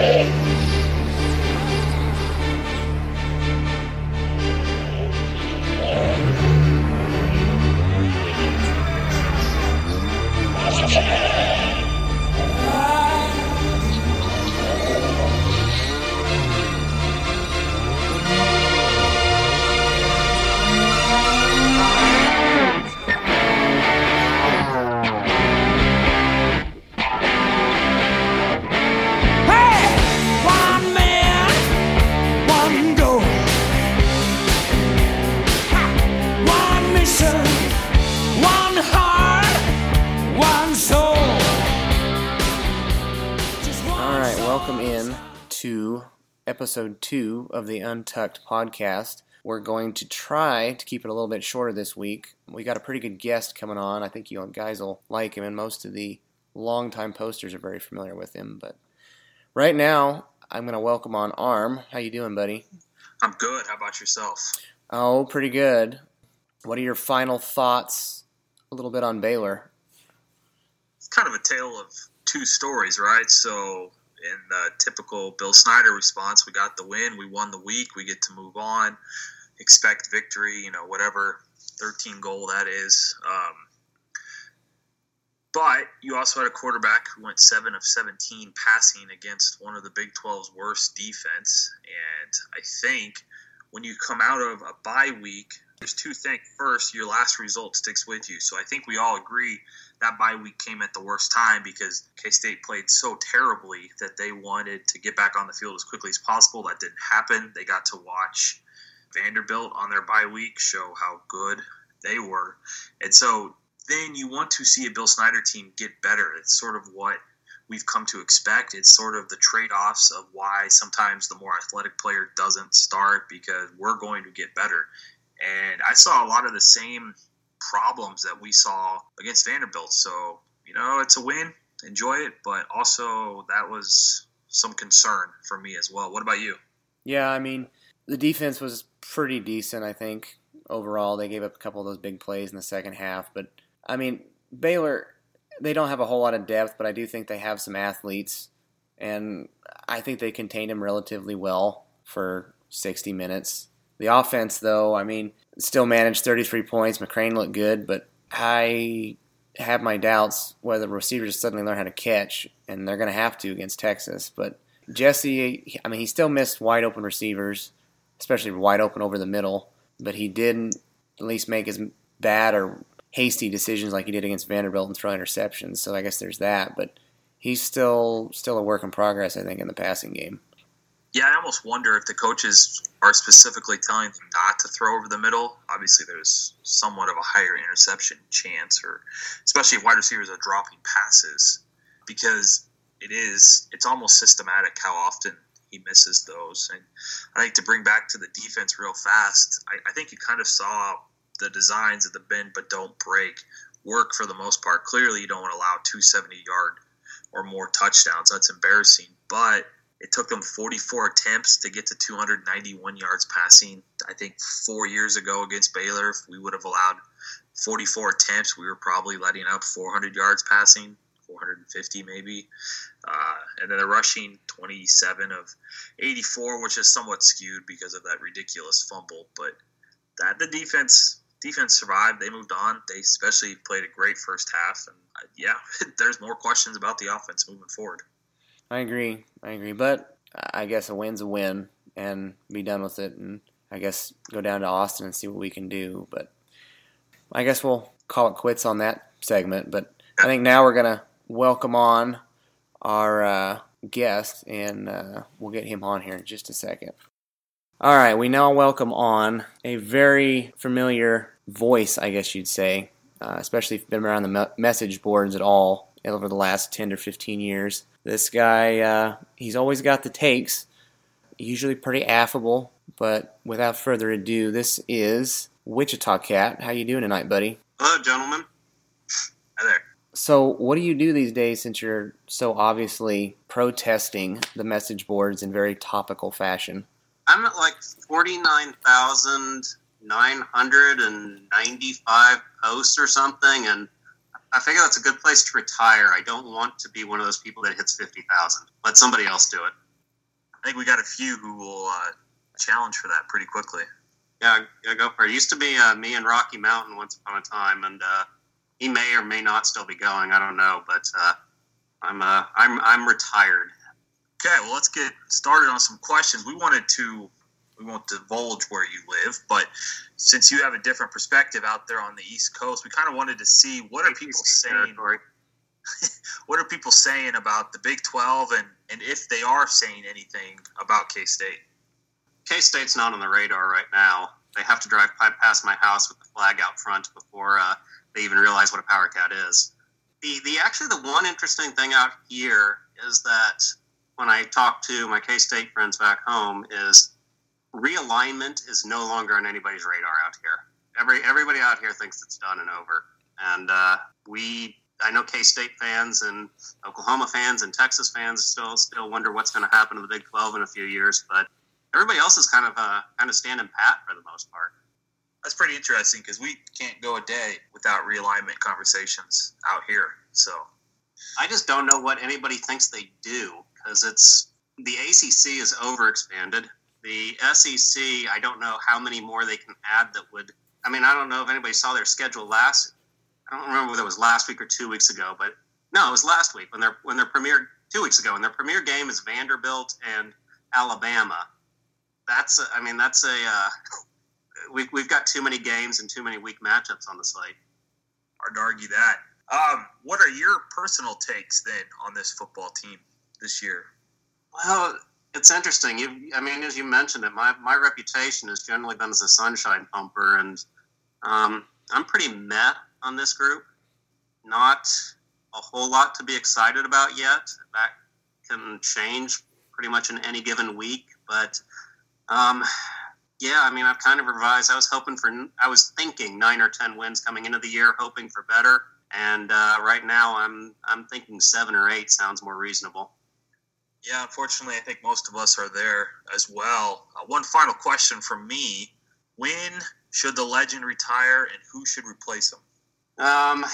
One episode two of the Untucked podcast. We're going to try to keep it a little bit shorter this week. We got a pretty good guest coming on. I think you guys will like him, and most of the longtime posters are very familiar with him. But right now, I'm going to welcome on Arm. How you doing, buddy? I'm good. How about yourself? Oh, pretty good. What are your final thoughts? A little bit on Baylor. It's kind of a tale of two stories, right? So, in the typical Bill Snyder response, we got the win, we won the week, we get to move on, expect victory, you know, whatever 13 goal that is. Um, but you also had a quarterback who went 7 of 17 passing against one of the Big 12's worst defense. And I think when you come out of a bye week, there's two things. First, your last result sticks with you. So I think we all agree that bye week came at the worst time because K State played so terribly that they wanted to get back on the field as quickly as possible. That didn't happen. They got to watch Vanderbilt on their bye week show how good they were. And so then you want to see a Bill Snyder team get better. It's sort of what we've come to expect. It's sort of the trade offs of why sometimes the more athletic player doesn't start because we're going to get better. And I saw a lot of the same problems that we saw against Vanderbilt. So, you know, it's a win. Enjoy it. But also, that was some concern for me as well. What about you? Yeah, I mean, the defense was pretty decent, I think, overall. They gave up a couple of those big plays in the second half. But, I mean, Baylor, they don't have a whole lot of depth, but I do think they have some athletes. And I think they contained him relatively well for 60 minutes. The offense, though, I mean, still managed 33 points. McCrane looked good, but I have my doubts whether receivers suddenly learn how to catch, and they're going to have to against Texas. But Jesse, I mean, he still missed wide open receivers, especially wide open over the middle, but he didn't at least make as bad or hasty decisions like he did against Vanderbilt and throw interceptions. So I guess there's that, but he's still still a work in progress, I think, in the passing game. Yeah, I almost wonder if the coaches are specifically telling them not to throw over the middle. Obviously, there's somewhat of a higher interception chance, or especially if wide receivers are dropping passes, because it is it's almost systematic how often he misses those. And I think to bring back to the defense real fast, I, I think you kind of saw the designs of the bend but don't break work for the most part. Clearly, you don't want to allow 270 yard or more touchdowns. That's embarrassing, but it took them 44 attempts to get to 291 yards passing. I think four years ago against Baylor, if we would have allowed 44 attempts, we were probably letting up 400 yards passing, 450 maybe. Uh, and then the rushing 27 of 84, which is somewhat skewed because of that ridiculous fumble. But that the defense defense survived. They moved on. They especially played a great first half. And uh, yeah, there's more questions about the offense moving forward. I agree. I agree. But I guess a win's a win and be done with it and I guess go down to Austin and see what we can do. But I guess we'll call it quits on that segment. But I think now we're going to welcome on our uh, guest and uh, we'll get him on here in just a second. All right, we now welcome on a very familiar voice, I guess you'd say, uh, especially if you've been around the me- message boards at all over the last 10 or 15 years. This guy, uh, he's always got the takes, usually pretty affable, but without further ado, this is Wichita Cat. How you doing tonight, buddy? Hello, gentlemen. Hi there. So, what do you do these days since you're so obviously protesting the message boards in very topical fashion? I'm at like 49,995 posts or something, and I figure that's a good place to retire. I don't want to be one of those people that hits 50,000. Let somebody else do it. I think we got a few who will uh, challenge for that pretty quickly. Yeah, yeah, go for it. it used to be uh, me and Rocky Mountain once upon a time, and uh, he may or may not still be going. I don't know, but uh, I'm uh, I'm I'm retired. Okay, well, let's get started on some questions. We wanted to, we won't divulge where you live, but since you have a different perspective out there on the East Coast, we kind of wanted to see what are people saying. What are people saying about the Big Twelve, and and if they are saying anything about K State? K State's not on the radar right now. They have to drive past my house with the flag out front before uh, they even realize what a power cat is. The the actually the one interesting thing out here is that when I talk to my K State friends back home is realignment is no longer on anybody's radar out here. Every everybody out here thinks it's done and over, and uh, we. I know K State fans and Oklahoma fans and Texas fans still still wonder what's going to happen to the Big Twelve in a few years, but everybody else is kind of uh, kind of standing pat for the most part. That's pretty interesting because we can't go a day without realignment conversations out here. So I just don't know what anybody thinks they do because it's the ACC is overexpanded. The SEC, I don't know how many more they can add that would. I mean, I don't know if anybody saw their schedule last. I don't remember whether it was last week or two weeks ago, but no, it was last week when their when their premier two weeks ago, and their premier game is Vanderbilt and Alabama. That's a, I mean that's a uh, we've we've got too many games and too many weak matchups on the slate. hard to argue that. Um, what are your personal takes then on this football team this year? Well, it's interesting. You, I mean, as you mentioned it, my, my reputation has generally been as a sunshine pumper, and um, I'm pretty met on this group. Not a whole lot to be excited about yet. That can change pretty much in any given week, but um, yeah, I mean, I've kind of revised. I was hoping for, I was thinking nine or ten wins coming into the year, hoping for better, and uh, right now I'm I'm thinking seven or eight sounds more reasonable. Yeah, unfortunately, I think most of us are there as well. Uh, one final question from me: When should the legend retire, and who should replace him? Um,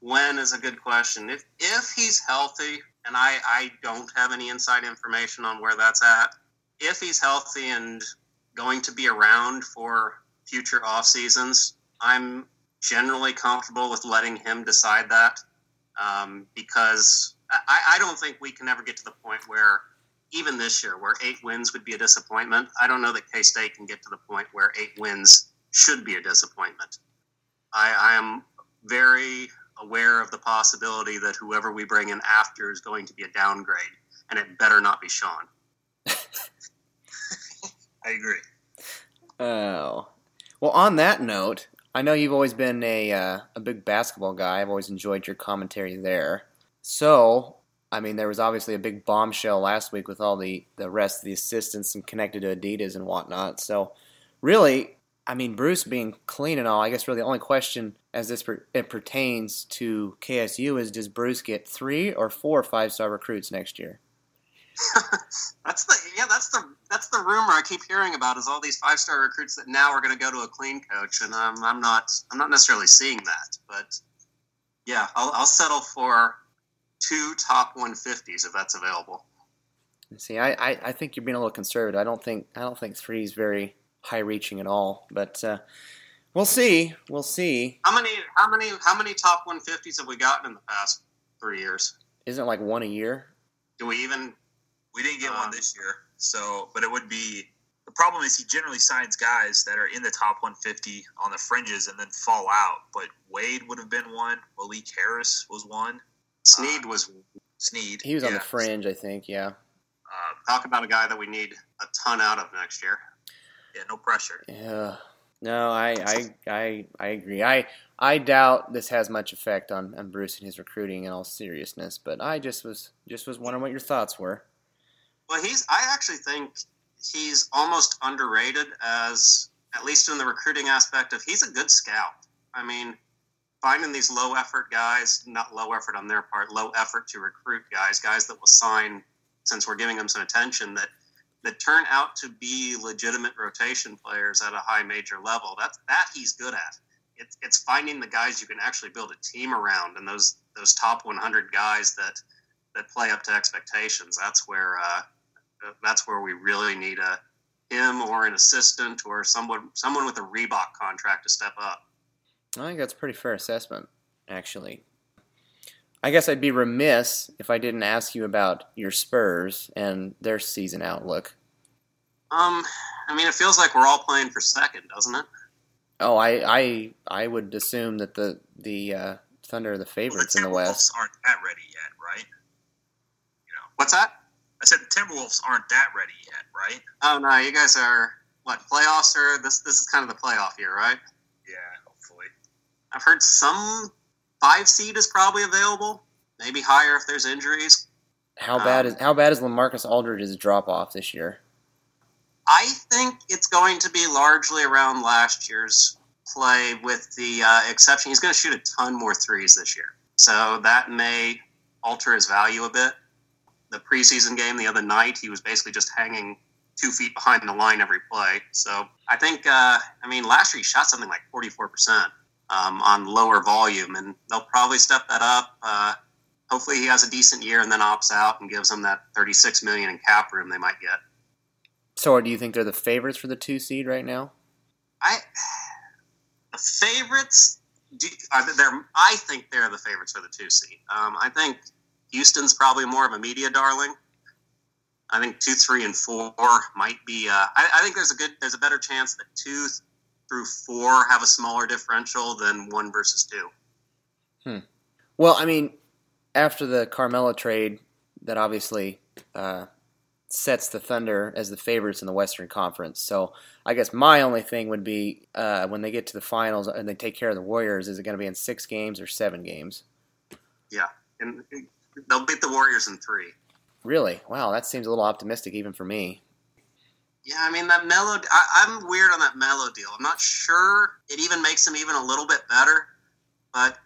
when is a good question. If if he's healthy, and I I don't have any inside information on where that's at. If he's healthy and going to be around for future off seasons, I'm generally comfortable with letting him decide that um, because I, I don't think we can ever get to the point where even this year where eight wins would be a disappointment. I don't know that K State can get to the point where eight wins should be a disappointment. I, I am very aware of the possibility that whoever we bring in after is going to be a downgrade, and it better not be Sean. I agree. Oh. Well, on that note, I know you've always been a uh, a big basketball guy. I've always enjoyed your commentary there. So, I mean, there was obviously a big bombshell last week with all the the rest of the assistants and connected to Adidas and whatnot. So, really, I mean, Bruce being clean and all. I guess really the only question as this per, it pertains to KSU is: Does Bruce get three or four five star recruits next year? that's the yeah that's the that's the rumor I keep hearing about is all these five star recruits that now are going to go to a clean coach, and um, I'm not I'm not necessarily seeing that, but yeah, I'll, I'll settle for two top 150s if that's available. See, I, I, I think you're being a little conservative. I don't think I don't think three is very high reaching at all. But uh, we'll see. We'll see. How many how many how many top 150s have we gotten in the past three years? Isn't it like one a year? Do we even? We didn't get Um, one this year, so but it would be the problem is he generally signs guys that are in the top 150 on the fringes and then fall out. But Wade would have been one. Malik Harris was one. Sneed was Sneed. He was on yeah. the fringe, I think. Yeah. Uh, talk about a guy that we need a ton out of next year. yeah, no pressure. Yeah. No, I, I, I, I agree. I, I doubt this has much effect on, on Bruce and his recruiting in all seriousness. But I just was just was wondering what your thoughts were. Well, he's. I actually think he's almost underrated as, at least in the recruiting aspect of, he's a good scout. I mean, finding these low effort guys, not low effort on their part, low effort to recruit guys, guys that will sign since we're giving them some attention that that turn out to be legitimate rotation players at a high major level. That's that he's good at. It's it's finding the guys you can actually build a team around, and those those top 100 guys that that play up to expectations. That's where uh, that's where we really need a him or an assistant or someone someone with a Reebok contract to step up. I think that's a pretty fair assessment, actually. I guess I'd be remiss if I didn't ask you about your Spurs and their season outlook. Um, I mean, it feels like we're all playing for second, doesn't it? Oh, I I I would assume that the the uh, Thunder are the Well, favorites in the West. aren't that ready yet, right? You know What's that? I said the Timberwolves aren't that ready yet, right? Oh no, you guys are what playoffs are this this is kind of the playoff year, right? I've heard some five seed is probably available, maybe higher if there's injuries. How bad Um, is how bad is LaMarcus Aldridge's drop off this year? I think it's going to be largely around last year's play, with the uh, exception he's going to shoot a ton more threes this year, so that may alter his value a bit. The preseason game the other night, he was basically just hanging two feet behind the line every play. So I think, uh, I mean, last year he shot something like 44% um, on lower volume, and they'll probably step that up. Uh, hopefully he has a decent year and then opts out and gives them that 36 million in cap room they might get. So, do you think they're the favorites for the two seed right now? I the favorites. Do, are they- they're, I think they're the favorites for the two seed. Um, I think Houston's probably more of a media darling. I think two, three, and four might be. Uh, I, I think there's a good, there's a better chance that two through four have a smaller differential than one versus two. Hmm. Well, I mean, after the Carmelo trade, that obviously uh, sets the Thunder as the favorites in the Western Conference. So, I guess my only thing would be uh, when they get to the finals and they take care of the Warriors, is it going to be in six games or seven games? Yeah, and they'll beat the Warriors in three. Really? Wow, that seems a little optimistic even for me. Yeah, I mean that Melo. I, I'm weird on that Melo deal. I'm not sure it even makes him even a little bit better, but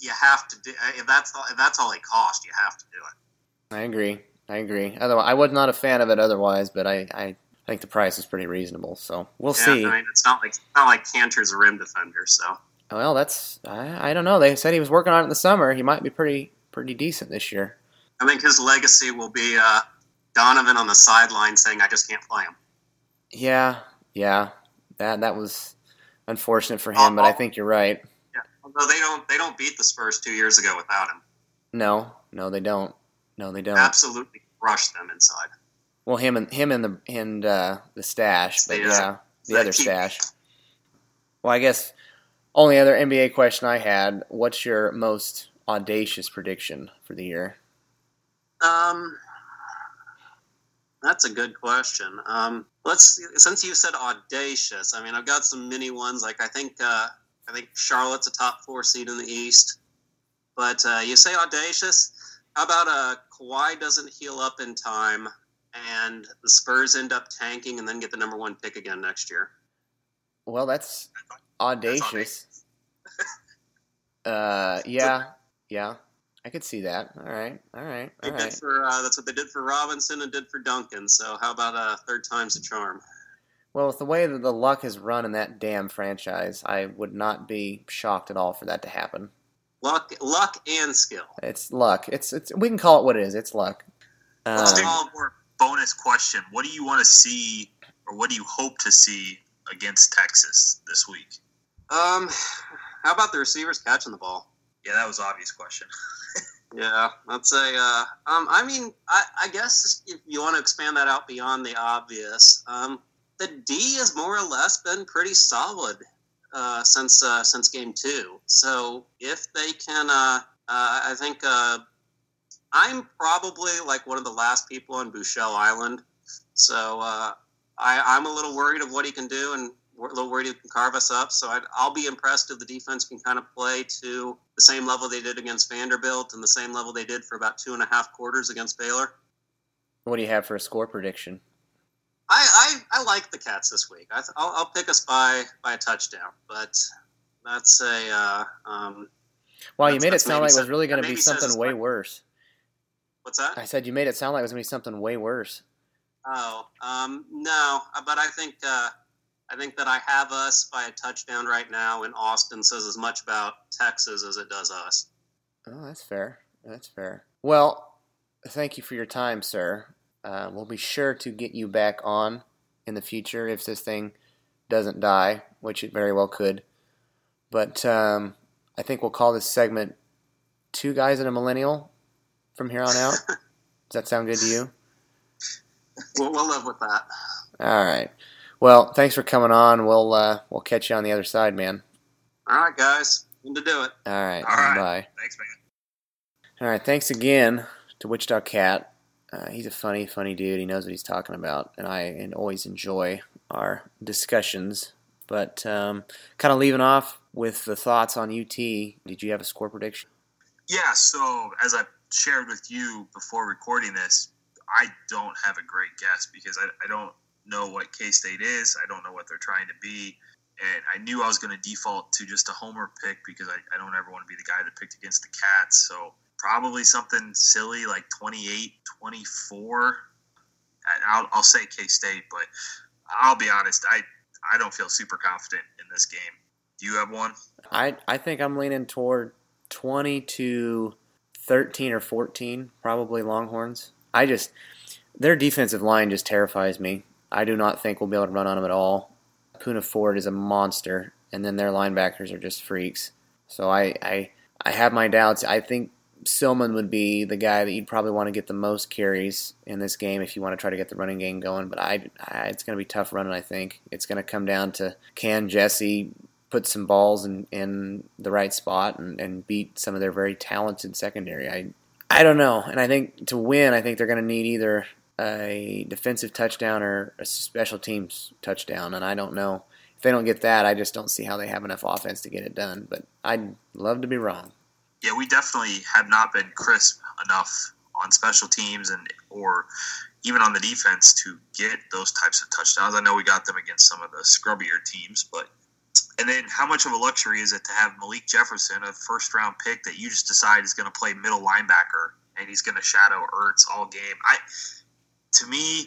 you have to do if that's all, if that's all it cost, you have to do it. I agree. I agree. Otherwise, I was not a fan of it otherwise, but I, I think the price is pretty reasonable. So we'll Yeah, see. I mean it's not like it's not like Kanter's a rim defender, so Well, that's I, I don't know. They said he was working on it in the summer. He might be pretty pretty decent this year. I think his legacy will be uh, Donovan on the sideline saying, "I just can't play him." Yeah, yeah. That that was unfortunate for him, but I think you're right. Yeah. Although they don't they don't beat the Spurs two years ago without him. No, no, they don't. No, they don't. Absolutely crushed them inside. Well, him and him and the and uh, the stash, but Yeah. yeah, the other keep- stash. Well, I guess only other NBA question I had: What's your most audacious prediction for the year? Um, that's a good question. Um, let's since you said audacious. I mean, I've got some mini ones. Like I think uh, I think Charlotte's a top four seed in the East. But uh, you say audacious. How about uh, Kawhi doesn't heal up in time, and the Spurs end up tanking and then get the number one pick again next year? Well, that's That's audacious. Uh, yeah, yeah, I could see that. All right, all right, They all did for uh, that's what they did for Robinson and did for Duncan. So how about uh, third time's a charm? Well, with the way that the luck has run in that damn franchise, I would not be shocked at all for that to happen. Luck, luck, and skill. It's luck. It's it's we can call it what it is. It's luck. Let's do Um, more bonus question. What do you want to see, or what do you hope to see against Texas this week? Um, how about the receivers catching the ball? Yeah, that was obvious question. Yeah, that's a. Uh, um, I mean, I, I guess if you want to expand that out beyond the obvious, um, the D has more or less been pretty solid uh, since uh, since game two. So if they can, uh, uh, I think uh, I'm probably like one of the last people on Buechele Island. So I, I'm a little worried of what he can do and a little worried he can carve us up. So I'd, I'll be impressed if the defense can kind of play to the same level they did against Vanderbilt and the same level they did for about two and a half quarters against Baylor. what do you have for a score prediction? I, I, I like the Cats this week. I th- I'll, I'll pick us by, by a touchdown, but that's a. Uh, um, Well, you made it sound like it was really going to be something way worse. what's that? I said you made it sound like it was going to be something way worse. Oh, um, no, but I think uh, I think that I have us by a touchdown right now, and Austin says as much about Texas as it does us. Oh, that's fair. That's fair. Well, thank you for your time, sir. Uh, we'll be sure to get you back on in the future if this thing doesn't die, which it very well could. But um, I think we'll call this segment Two Guys and a Millennial from here on out. Does that sound good to you? We'll, we'll live with that. All right. Well, thanks for coming on. We'll uh, we'll catch you on the other side, man. All right, guys. Need to do it. All right. All right. Bye. Thanks, man. All right. Thanks again to Wichita Cat. Uh, he's a funny, funny dude. He knows what he's talking about, and I and always enjoy our discussions. But um, kind of leaving off with the thoughts on UT. Did you have a score prediction? Yeah, so as I shared with you before recording this, I don't have a great guess because I, I don't know what K State is. I don't know what they're trying to be. And I knew I was going to default to just a homer pick because I, I don't ever want to be the guy that picked against the Cats. So probably something silly like 28 24. And I'll, I'll say K State, but I'll be honest, I, I don't feel super confident in this game. Do you have one? I I think I'm leaning toward 20 to 13 or 14, probably Longhorns. I just their defensive line just terrifies me. I do not think we'll be able to run on them at all. Poona Ford is a monster, and then their linebackers are just freaks. So I I, I have my doubts. I think Silmon would be the guy that you'd probably want to get the most carries in this game if you want to try to get the running game going. But I, I it's going to be tough running. I think it's going to come down to can Jesse put some balls in, in the right spot and, and beat some of their very talented secondary. I I don't know, and I think to win, I think they're going to need either a defensive touchdown or a special teams touchdown, and I don't know if they don't get that. I just don't see how they have enough offense to get it done. But I'd love to be wrong. yeah, we definitely have not been crisp enough on special teams and or even on the defense to get those types of touchdowns. I know we got them against some of the scrubbier teams, but and then how much of a luxury is it to have Malik Jefferson, a first round pick that you just decide is going to play middle linebacker and he's going to shadow Ertz all game? I to me,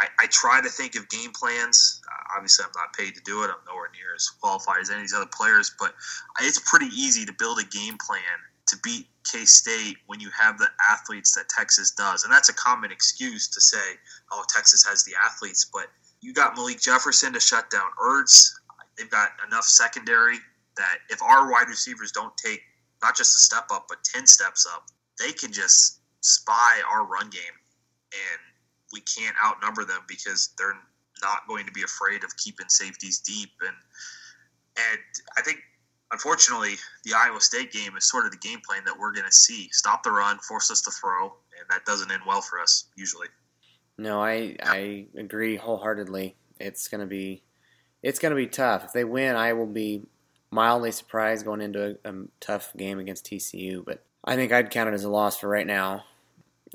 I, I try to think of game plans. Uh, obviously, I'm not paid to do it. I'm nowhere near as qualified as any of these other players, but it's pretty easy to build a game plan to beat K State when you have the athletes that Texas does. And that's a common excuse to say, oh, Texas has the athletes, but you got Malik Jefferson to shut down Ertz. They've got enough secondary that if our wide receivers don't take not just a step up, but 10 steps up, they can just spy our run game. And we can't outnumber them because they're not going to be afraid of keeping safeties deep. And, and I think unfortunately, the Iowa State game is sort of the game plan that we're going to see. Stop the run, force us to throw, and that doesn't end well for us usually. No, I I agree wholeheartedly. It's gonna be it's gonna be tough. If they win, I will be mildly surprised going into a, a tough game against TCU. But I think I'd count it as a loss for right now.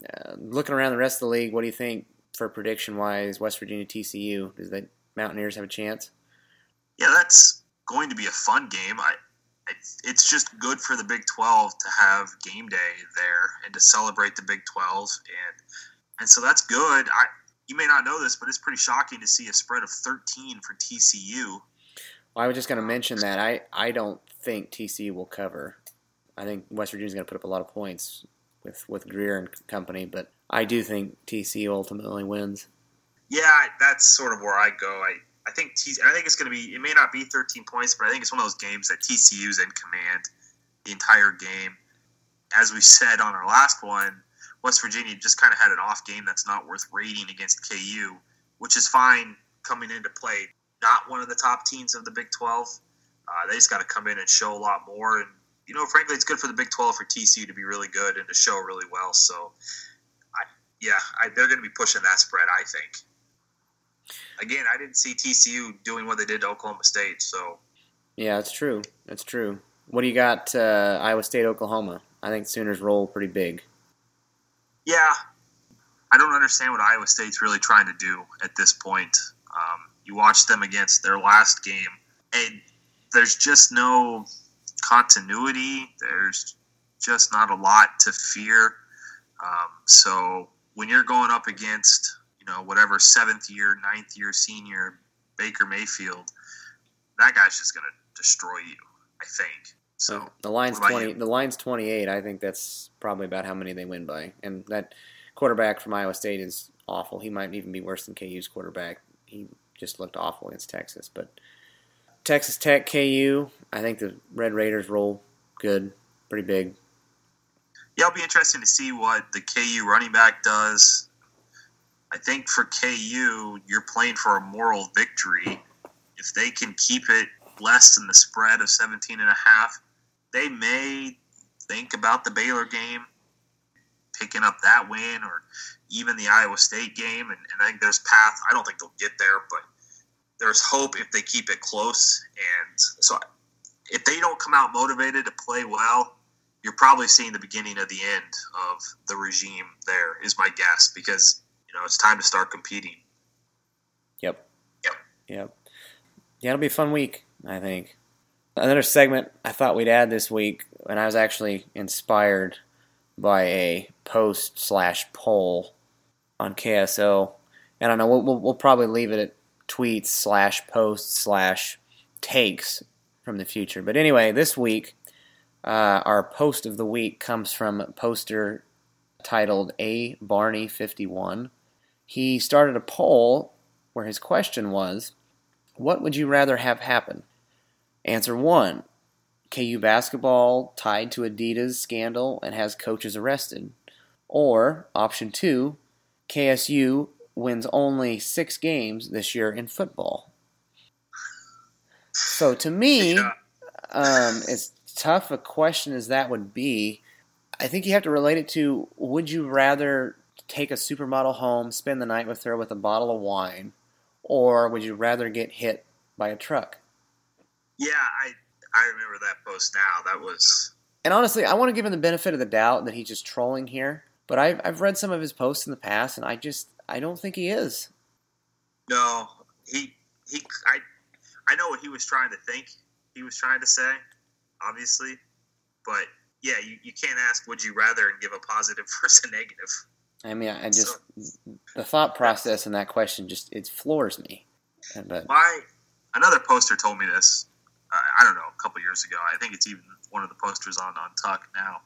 Uh, looking around the rest of the league, what do you think for prediction wise? West Virginia TCU does the Mountaineers have a chance? Yeah, that's going to be a fun game. I, I, it's just good for the Big 12 to have game day there and to celebrate the Big 12, and and so that's good. I you may not know this, but it's pretty shocking to see a spread of 13 for TCU. Well, I was just going to mention that I, I don't think TCU will cover. I think West Virginia's going to put up a lot of points with with Grier and company, but I do think TCU ultimately wins. Yeah, that's sort of where I go. I, I think I think it's going to be. It may not be 13 points, but I think it's one of those games that TCU's in command the entire game. As we said on our last one, West Virginia just kind of had an off game that's not worth rating against KU, which is fine coming into play. Not one of the top teams of the Big 12. Uh, they just got to come in and show a lot more. And you know, frankly, it's good for the Big 12 for TCU to be really good and to show really well. So, I, yeah, I, they're going to be pushing that spread. I think. Again, I didn't see TCU doing what they did to Oklahoma State. So, Yeah, it's true. It's true. What do you got? Uh, Iowa State, Oklahoma. I think Sooners roll pretty big. yeah, I don't understand what Iowa State's really trying to do at this point. Um, you watch them against their last game, and there's just no continuity. There's just not a lot to fear. Um, so when you're going up against, you know, whatever seventh year, ninth year senior Baker Mayfield, that guy's just going to destroy you. I think. So So the line's twenty. you? The line's twenty-eight. I think that's probably about how many they win by. And that quarterback from Iowa State is awful. He might even be worse than KU's quarterback. He just looked awful against Texas. But Texas Tech, KU, I think the Red Raiders roll good, pretty big. Yeah, it'll be interesting to see what the KU running back does. I think for KU, you're playing for a moral victory. If they can keep it less than the spread of 17 and a half, they may think about the Baylor game, picking up that win, or even the Iowa State game. And, and I think there's path. I don't think they'll get there, but there's hope if they keep it close. And so if they don't come out motivated to play well, you're probably seeing the beginning of the end of the regime there is my guess because you know it's time to start competing Yep. Yep. Yep. Yeah, it'll be a fun week, I think. Another segment I thought we'd add this week, and I was actually inspired by a post slash poll on KSO. And I don't know, we'll, we'll, we'll probably leave it at tweets slash posts slash takes from the future. But anyway, this week, uh, our post of the week comes from a poster titled A Barney 51. He started a poll where his question was, What would you rather have happen? Answer 1 KU basketball tied to Adidas scandal and has coaches arrested. Or option 2 KSU wins only six games this year in football. So to me, Yeah. um, as tough a question as that would be, I think you have to relate it to would you rather take a supermodel home, spend the night with her with a bottle of wine, or would you rather get hit by a truck? yeah i i remember that post now that was And honestly, I want to give him the benefit of the doubt that he's just trolling here, but I've, I've read some of his posts in the past, and I just I don't think he is. no he he i i know what he was trying to think he was trying to say obviously but yeah you, you can't ask would you rather and give a positive versus a negative. I mean, I just the thought process in that question just it floors me. But my another poster told me this uh, i don't know a couple years ago. I think it's even one of the posters on on tuck now.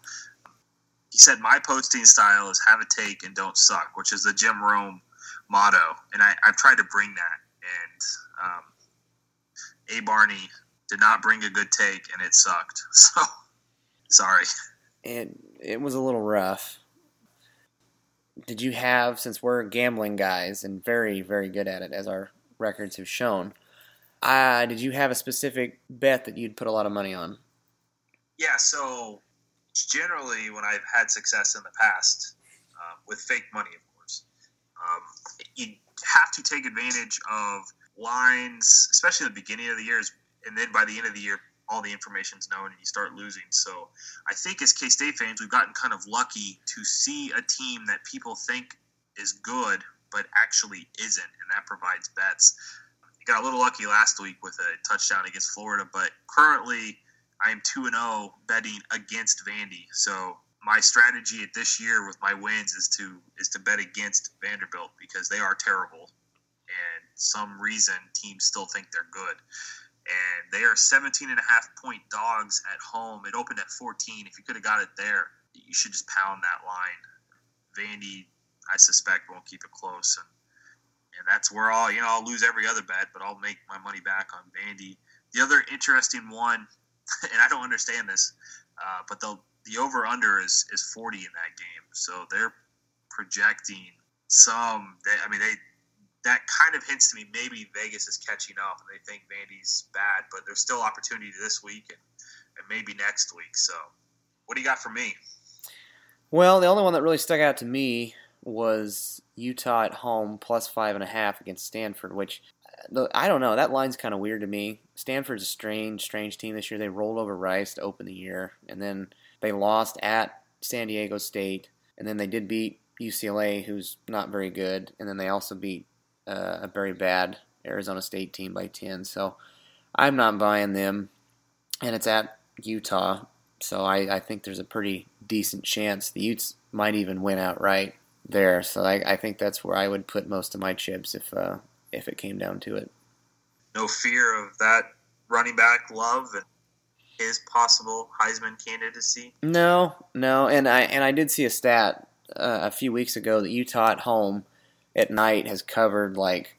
He said my posting style is have a take and don't suck which is the jim rome motto. And I, i've tried to bring that and um, a barney did not bring a good take and it sucked so sorry it it was a little rough. Did you have since we're gambling guys and very very good at it as our records have shown? Uh, did you have a specific bet that you'd put a lot of money on? Yeah, so generally when I've had success in the past um, with fake money, of course, um, you have to take advantage of lines, especially the beginning of the years, and then by the end of the year, all the information's known and you start losing. So I think as K State fans, we've gotten kind of lucky to see a team that people think is good, but actually isn't, and that provides bets. You got a little lucky last week with a touchdown against Florida, but currently I am 2 and 0 betting against Vandy. So my strategy at this year with my wins is to is to bet against Vanderbilt because they are terrible some reason teams still think they're good. And they are 17 and a half point dogs at home. It opened at 14. If you could have got it there, you should just pound that line. Vandy, I suspect, won't keep it close. And and that's where I'll, you know, I'll lose every other bet, but I'll make my money back on Vandy. The other interesting one, and I don't understand this, uh, but the the over under is is 40 in that game, so they're projecting some. They, I mean, they that kind of hints to me maybe Vegas is catching up and they think Vandy's bad, but there's still opportunity this week and, and maybe next week. So, what do you got for me? Well, the only one that really stuck out to me was Utah at home plus five and a half against Stanford, which uh, I don't know. That line's kind of weird to me. Stanford's a strange, strange team this year. They rolled over Rice to open the year, and then they lost at San Diego State, and then they did beat UCLA, who's not very good, and then they also beat uh, a very bad Arizona State team by 10. So I'm not buying them, and it's at Utah. So I, I think there's a pretty decent chance the Utes might even win outright there. So I, I think that's where I would put most of my chips if uh, if it came down to it. No fear of that running back love and his possible Heisman candidacy. No, no, and I and I did see a stat uh, a few weeks ago that Utah at home at night has covered like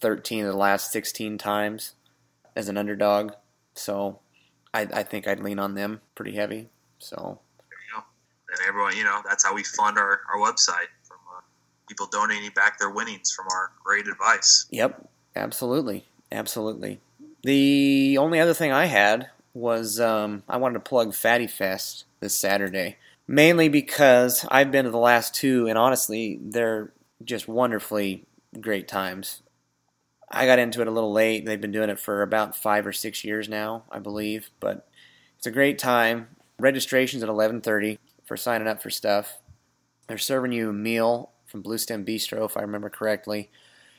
13 of the last 16 times as an underdog. So I, I think I'd lean on them pretty heavy. So and everyone, you know, that's how we fund our, our website from uh, people donating back their winnings from our great advice. Yep, absolutely, absolutely. The only other thing I had was um, I wanted to plug Fatty Fest this Saturday, mainly because I've been to the last two, and honestly, they're just wonderfully great times. I got into it a little late. They've been doing it for about five or six years now, I believe, but it's a great time. Registration's at 11:30 for signing up for stuff. They're serving you a meal from Blue Stem Bistro, if I remember correctly.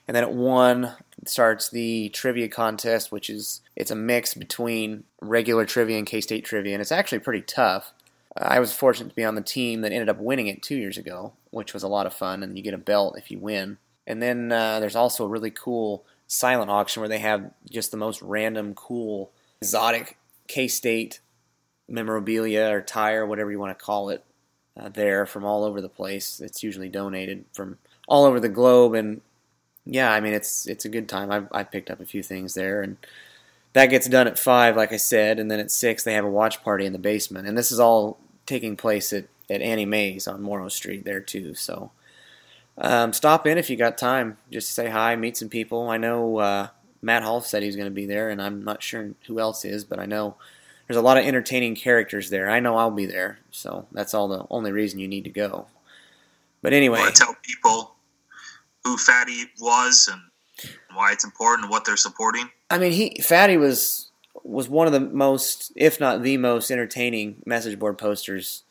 And then at one starts the trivia contest, which is it's a mix between regular trivia and K-State trivia, and it's actually pretty tough. I was fortunate to be on the team that ended up winning it two years ago, which was a lot of fun, and you get a belt if you win. And then uh, there's also a really cool silent auction where they have just the most random, cool, exotic K-State memorabilia or tire, whatever you want to call it, uh, there from all over the place. It's usually donated from all over the globe, and yeah, I mean it's it's a good time. I've I picked up a few things there, and that gets done at five, like I said, and then at six they have a watch party in the basement, and this is all taking place at at Auntie Mae's on Moro Street there too. So um, stop in if you got time. Just say hi, meet some people. I know uh, Matt Hall said he's going to be there, and I'm not sure who else is, but I know there's a lot of entertaining characters there. I know I'll be there, so that's all the only reason you need to go. But anyway, Want to tell people who Fatty was and why it's important and what they're supporting? I mean, he Fatty was was one of the most, if not the most, entertaining message board posters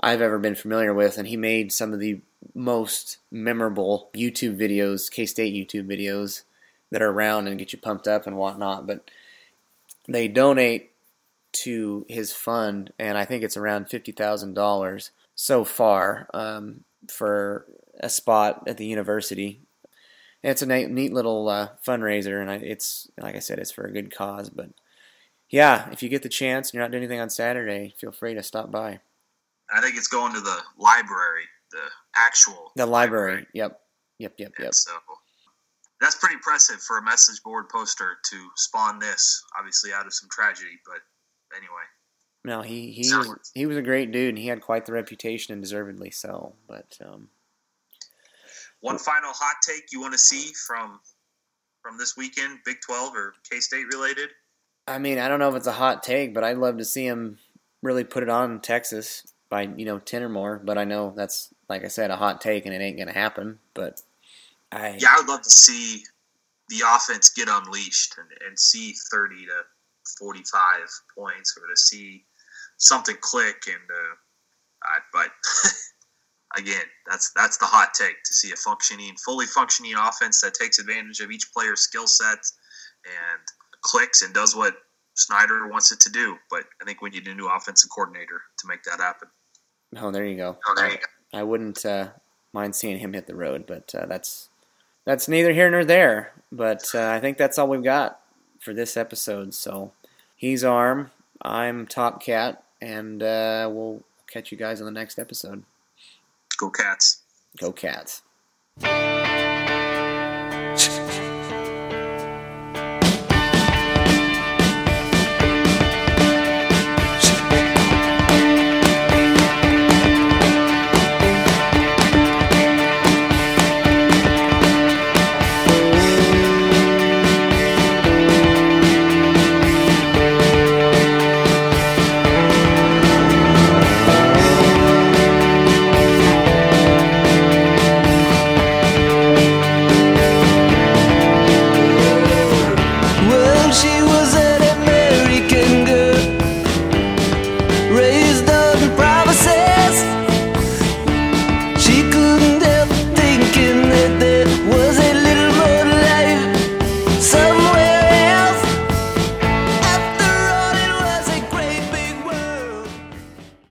I've ever been familiar with, and he made some of the most memorable YouTube videos, K State YouTube videos that are around and get you pumped up and whatnot. But they donate to his fund, and I think it's around fifty thousand dollars so far um, for a spot at the university. It's a neat, neat little uh, fundraiser, and I, it's like I said, it's for a good cause. But yeah, if you get the chance and you're not doing anything on Saturday, feel free to stop by I think it's going to the library, the actual the library. Yep, yep, yep, And yep. so that's pretty impressive for a message board poster to spawn this, obviously out of some tragedy. But anyway, No, he he So- was he was a great dude, and he had quite the reputation, and deservedly so. But um, one final hot take you want to see from from this weekend, Big Twelve or K State related? I mean, I don't know if it's a hot take, but I'd love to see him really put it on Texas by you know ten or more. But I know that's like I said, a hot take, and it ain't gonna happen. But I Yeah, I would love to see the offense get unleashed and, and see thirty to forty five points, or to see something click. And uh, but again, that's that's the hot take to see a functioning, fully functioning offense that takes advantage of each player's skill set and clicks and does what Snyder wants it to do. But I think we need a new offensive coordinator to make that happen. oh, there you go. Oh, there you go. I wouldn't uh, mind seeing him hit the road, but uh, that's that's neither here nor there. But uh, I think that's all we've got for this episode. So he's Arm, I'm Top Cat, and uh, we'll catch you guys on the next episode. Go Cats. Go Cats.